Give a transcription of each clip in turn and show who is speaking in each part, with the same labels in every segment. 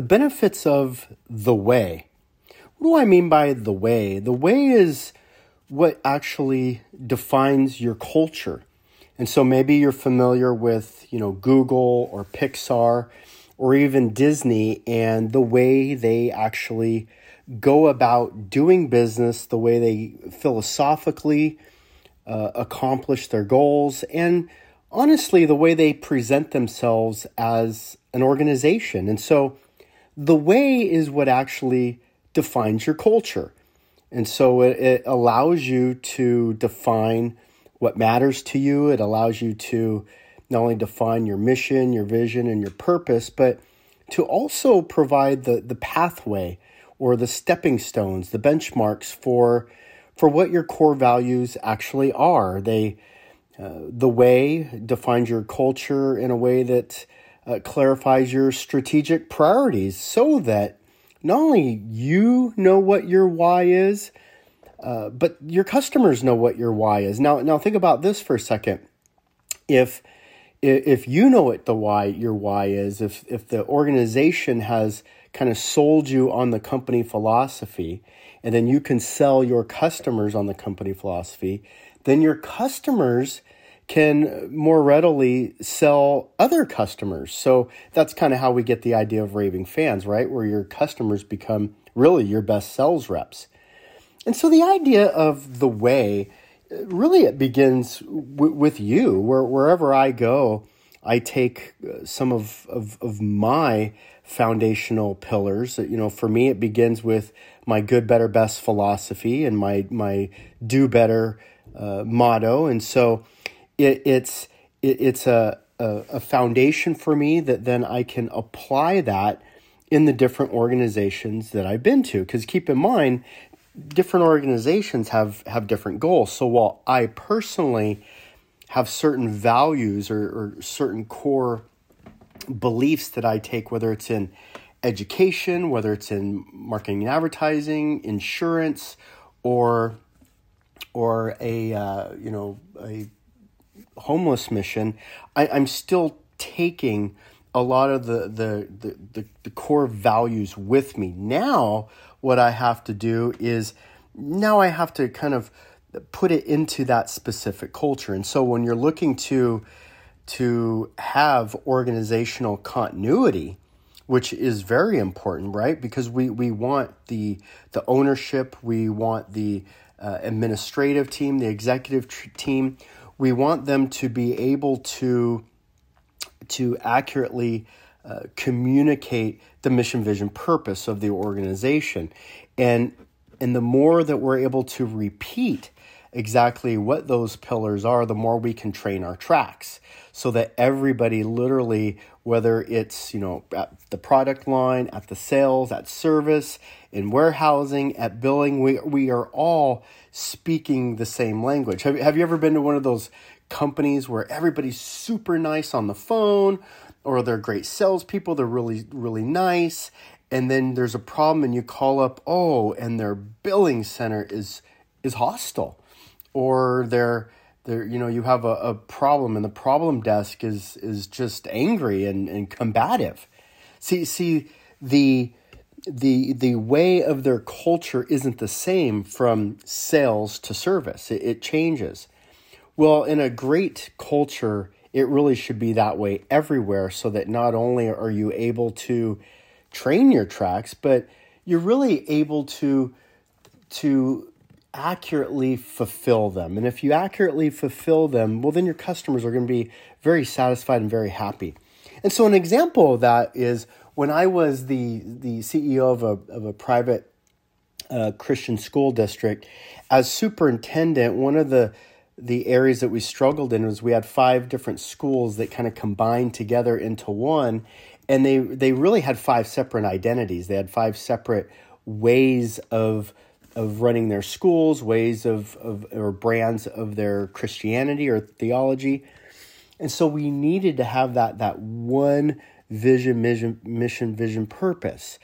Speaker 1: the benefits of the way. What do I mean by the way? The way is what actually defines your culture. And so maybe you're familiar with, you know, Google or Pixar or even Disney and the way they actually go about doing business, the way they philosophically uh, accomplish their goals, and honestly, the way they present themselves as an organization. And so the way is what actually defines your culture. And so it, it allows you to define what matters to you. It allows you to not only define your mission, your vision, and your purpose, but to also provide the, the pathway or the stepping stones, the benchmarks for for what your core values actually are. They uh, the way defines your culture in a way that uh, clarifies your strategic priorities so that not only you know what your why is, uh, but your customers know what your why is. Now, now think about this for a second. If if you know what the why your why is, if if the organization has kind of sold you on the company philosophy, and then you can sell your customers on the company philosophy, then your customers can more readily sell other customers. So that's kind of how we get the idea of raving fans, right? Where your customers become really your best sales reps. And so the idea of the way, really, it begins w- with you. Where, wherever I go, I take uh, some of, of, of my foundational pillars. You know, for me, it begins with my good, better, best philosophy and my, my do better uh, motto. And so it, it's it, it's a, a, a foundation for me that then I can apply that in the different organizations that I've been to. Because keep in mind, different organizations have have different goals. So while I personally have certain values or, or certain core beliefs that I take, whether it's in education, whether it's in marketing and advertising, insurance, or or a uh, you know a homeless mission, I, I'm still taking a lot of the, the, the, the, the core values with me. Now, what I have to do is now I have to kind of put it into that specific culture. And so when you're looking to to have organizational continuity, which is very important, right? Because we, we want the the ownership, we want the uh, administrative team, the executive tr- team, we want them to be able to to accurately uh, communicate the mission vision purpose of the organization. And and the more that we're able to repeat exactly what those pillars are the more we can train our tracks so that everybody literally whether it's you know at the product line at the sales at service in warehousing at billing we, we are all speaking the same language. Have, have you ever been to one of those companies where everybody's super nice on the phone or they're great salespeople, they're really, really nice, and then there's a problem and you call up, oh, and their billing center is is hostile. Or they're they're you know, you have a, a problem and the problem desk is is just angry and, and combative. See see the the the way of their culture isn't the same from sales to service. It, it, changes. Well, in a great culture, it really should be that way everywhere, so that not only are you able to train your tracks, but you're really able to to accurately fulfill them. And if you accurately fulfill them, well, then your customers are going to be very satisfied and very happy. And so, an example of that is when I was the the CEO of a of a private uh, Christian school district, as superintendent, one of the the areas that we struggled in was we had five different schools that kind of combined together into one, and they they really had five separate identities. They had five separate ways of of running their schools, ways of, of or brands of their Christianity or theology. And so we needed to have that that one vision, mission, mission, vision, purpose.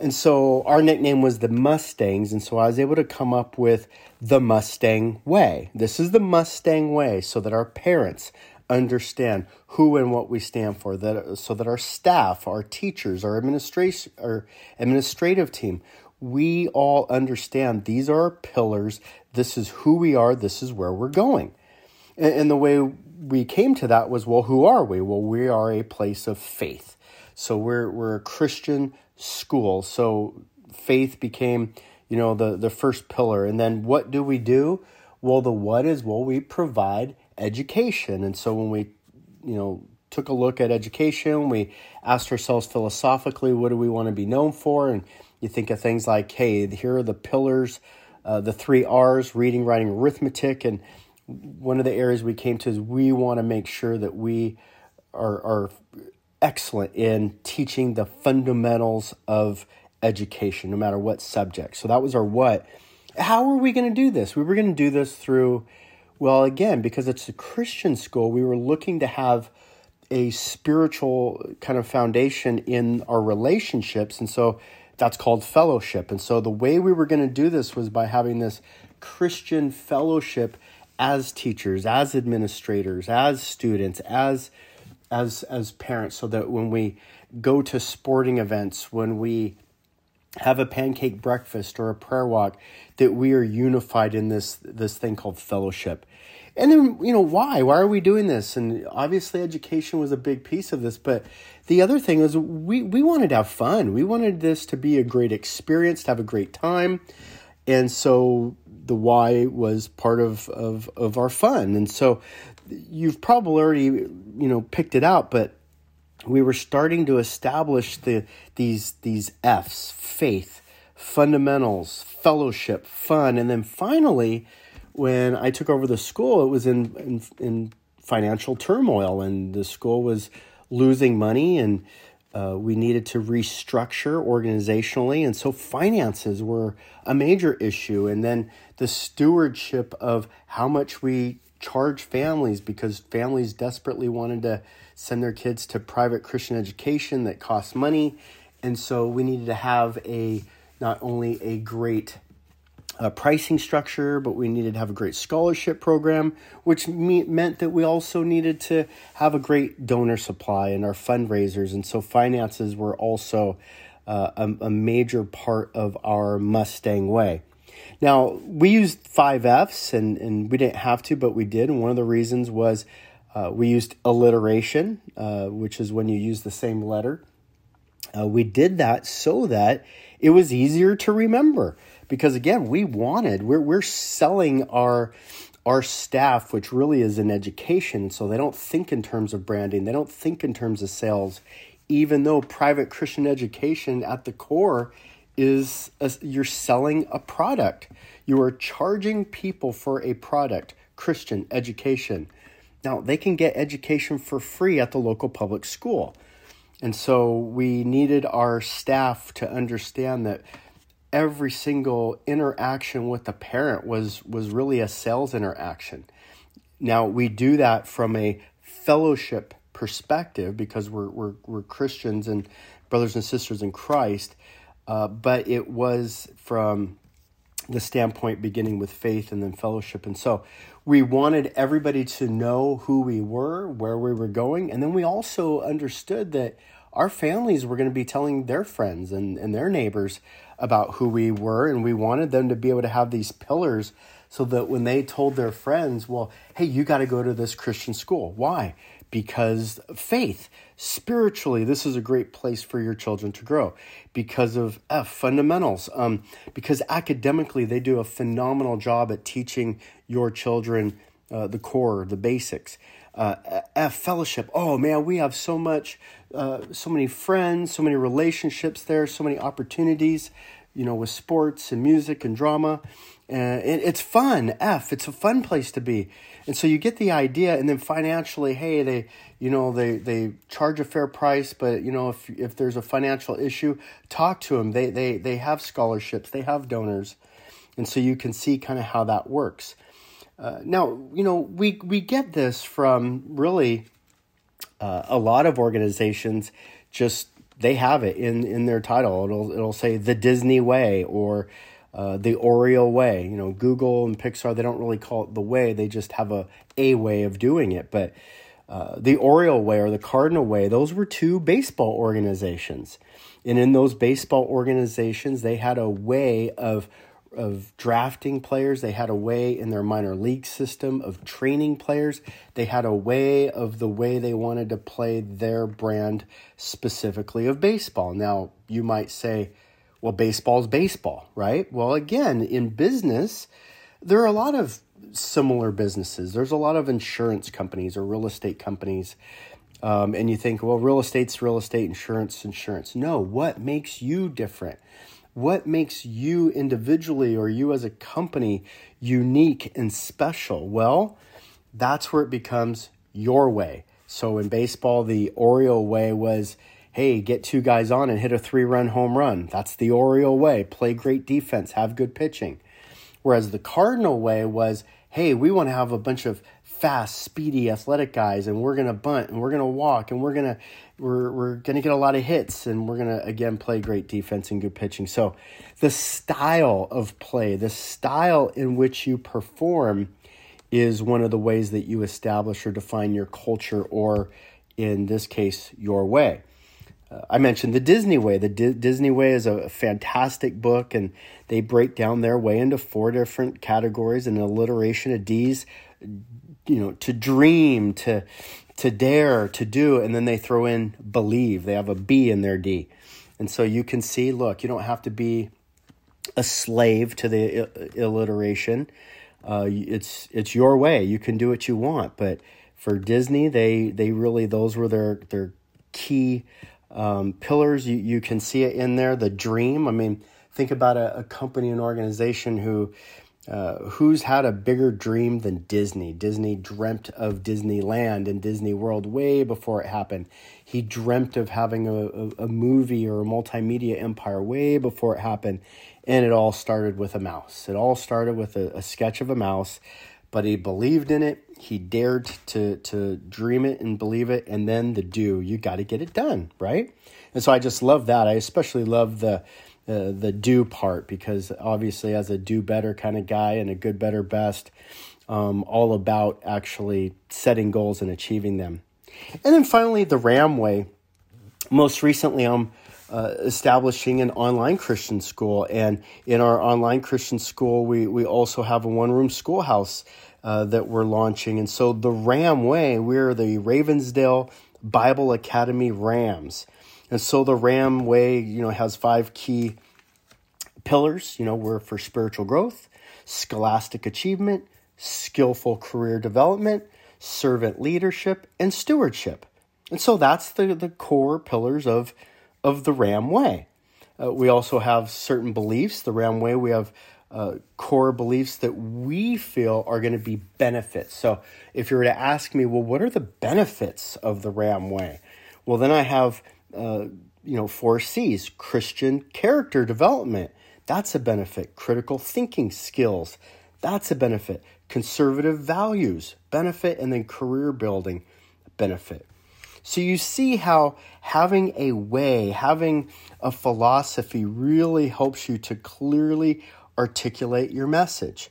Speaker 1: And so our nickname was the Mustangs. And so I was able to come up with the Mustang Way. This is the Mustang Way so that our parents understand who and what we stand for that so that our staff our teachers our administration our administrative team we all understand these are our pillars. This is who we are. This is where we're going. And, and the way we came to that was well who are we? Well we are a place of faith. So we're we're a christian school. So faith became you know the the first pillar. And then what do we do? Well the what is well we provide education. And so when we you know took a look at education we asked ourselves philosophically what do we want to be known for? And you think of things like hey here are the pillars uh, the three r's reading writing arithmetic and one of the areas we came to is we want to make sure that we are, are excellent in teaching the fundamentals of education, no matter what subject. So that was our what. How are we going to do this? We were going to do this through, well, again, because it's a Christian school, we were looking to have a spiritual kind of foundation in our relationships. And so that's called fellowship. And so the way we were going to do this was by having this Christian fellowship as teachers, as administrators, as students, as as as parents so that when we go to sporting events, when we have a pancake breakfast or a prayer walk that we are unified in this this thing called fellowship and then you know why? Why are we doing this? And obviously education was a big piece of this but the other thing is we we wanted to have fun. We wanted this to be a great experience to have a great time. And so the why was part of of of our fun. And so you've probably already you know picked it out but we were starting to establish the these these F's faith, fundamentals, fellowship, fun, and then finally, when I took over the school, it was in in, in financial turmoil, and the school was losing money, and uh, we needed to restructure organizationally, and so finances were a major issue, and then the stewardship of how much we charge families because families desperately wanted to send their kids to private Christian education that costs money. And so we needed to have a not only a great uh, pricing structure, but we needed to have a great scholarship program, which me- meant that we also needed to have a great donor supply in our fundraisers. And so finances were also uh, a, a major part of our Mustang way. Now, we used five F's and, and we didn't have to, but we did. And one of the reasons was uh, we used alliteration, uh, which is when you use the same letter. Uh, we did that so that it was easier to remember. Because again we wanted we're, we're selling our our staff which really is an education so they don't think in terms of branding they don't think in terms of sales even though private christian education at the core is a, you're selling a product. You are charging people for a product christian education. Now, they can get education for free at the local public school. And so we needed our staff to understand that every single interaction with the parent was was really a sales interaction. Now, we do that from a fellowship perspective because we're we're, we're Christians and brothers and sisters in Christ, uh, but it was from the standpoint beginning with faith and then fellowship. And so we wanted everybody to know who we were, where we were going, and then we also understood that our families were going to be telling their friends and, and their neighbors about who we were, and we wanted them to be able to have these pillars so that when they told their friends, well, hey, you got to go to this Christian school. Why? Because faith spiritually this is a great place for your children to grow because of f fundamentals. Um, because academically they do a phenomenal job at teaching your children uh, the core the basics. Uh, f fellowship oh man we have so much uh, so many friends so many relationships there so many opportunities you know with sports and music and drama and it's fun f it's a fun place to be and so you get the idea, and then financially, hey, they, you know, they they charge a fair price, but you know, if if there's a financial issue, talk to them. They they they have scholarships, they have donors, and so you can see kind of how that works. Uh, now, you know, we we get this from really uh, a lot of organizations. Just they have it in in their title. It'll it'll say the Disney way or uh, the Oriole way. You know, Google and Pixar, they don't really call it the way, they just have a, a way of doing it. But Uh, the Oriole Way or the Cardinal Way, those were two baseball organizations. And in those baseball organizations, they had a way of of drafting players. They had a way in their minor league system of training players. They had a way of the way they wanted to play their brand specifically of baseball. Now, you might say, well, baseball is baseball, right? Well, again, in business, there are a lot of similar businesses. There's a lot of insurance companies or real estate companies. Um, and you think, well, real estate's real estate, insurance, insurance. No, what makes you different? What makes you individually or you as a company unique and special? Well, that's where it becomes your way. So in baseball, the Oriole way was hey, get two guys on and hit a three run home run. That's the Oriole way. Play great defense, have good pitching. Whereas the Cardinal way was hey, we want to have a bunch of fast, speedy, athletic guys, and we're gonna bunt and we're gonna walk and we're gonna we're we're gonna get a lot of hits and we're gonna again play great defense and good pitching. So the style of play, the style in which you perform is one of the ways that you establish or define your culture or in this case your way. Uh, I mentioned the Disney Way. The D- Disney Way is a fantastic book, and they break down their way into four different categories an alliteration of D's you know to dream to to dare to do and then they throw in believe. They have a b in their d. And so you can see look you don't have to be a slave to the alliteration. Uh, it's it's your way. You can do what you want. But for disney they they really those were their their key um, pillars you, you can see it in there the dream i mean think about a, a company an organization who uh, who's had a bigger dream than Disney? Disney dreamt of Disneyland and Disney World way before it happened. He dreamt of having a, a, a, movie or a multimedia empire way before it happened. And it all started with a mouse. It all started with a, a sketch of a mouse, but he believed in it. He dared to, to dream it and believe it. And then the do, you got to get it done, right? And so I just love that. I especially love the uh, the do part because obviously as a do better kind of guy and a good better best um, all about actually setting goals and achieving them and then finally the ram way most recently i'm uh, establishing an online christian school and in our online christian school we, we also have a one room schoolhouse uh, that we're launching and so the ram way we're the ravensdale bible academy rams and so the Ram Way, you know, has five key pillars. You know, we're for spiritual growth, scholastic achievement, skillful career development, servant leadership, and stewardship. And so that's the, the core pillars of, of the Ram Way. Uh, we also have certain beliefs. The Ram Way, we have uh, core beliefs that we feel are going to be benefits. So if you were to ask me, well, what are the benefits of the Ram Way? Well, then I have uh, you know, four C's Christian character development. That's a benefit. Critical thinking skills. That's a benefit. Conservative values, benefit. And then career building, benefit. So you see how having a way, having a philosophy really helps you to clearly articulate your message.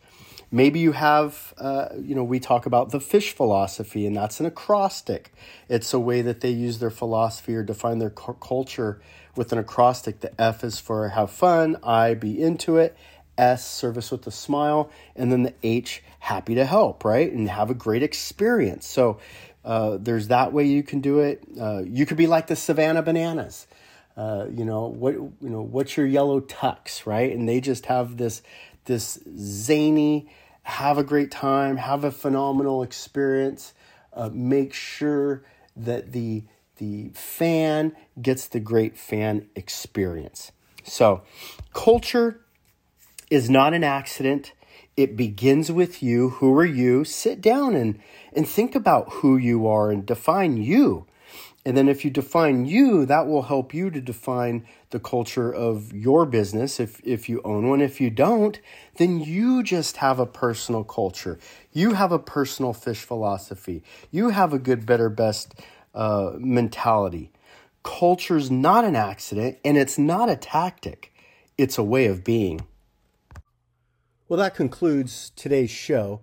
Speaker 1: Maybe you have, uh, you know, we talk about the fish philosophy, and that's an acrostic. It's a way that they use their philosophy or define their cu- culture with an acrostic. The F is for have fun, I be into it, S service with a smile, and then the H happy to help, right? And have a great experience. So uh, there's that way you can do it. Uh, you could be like the Savannah Bananas. Uh, you know what? You know what's your yellow tux, right? And they just have this this zany, have a great time, have a phenomenal experience. Uh, make sure that the the fan gets the great fan experience. So, culture is not an accident. It begins with you. Who are you? Sit down and, and think about who you are and define you. And then if you define you, that will help you to define the culture of your business if, if you own one. If you don't, then you just have a personal culture. You have a personal fish philosophy. You have a good, better, best uh, mentality. Culture's not an accident and it's not a tactic, it's a way of being. Well, that concludes today's show.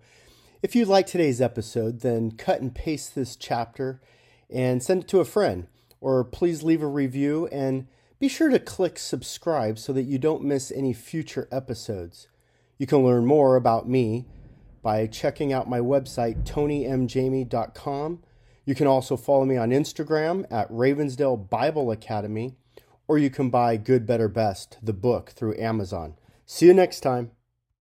Speaker 1: If you like today's episode, then cut and paste this chapter and send it to a friend, or please leave a review and be sure to click subscribe so that you don't miss any future episodes. You can learn more about me by checking out my website, tonymjamie.com. You can also follow me on Instagram at Ravensdale Bible Academy, or you can buy Good, Better, Best, the book, through Amazon. See you next time.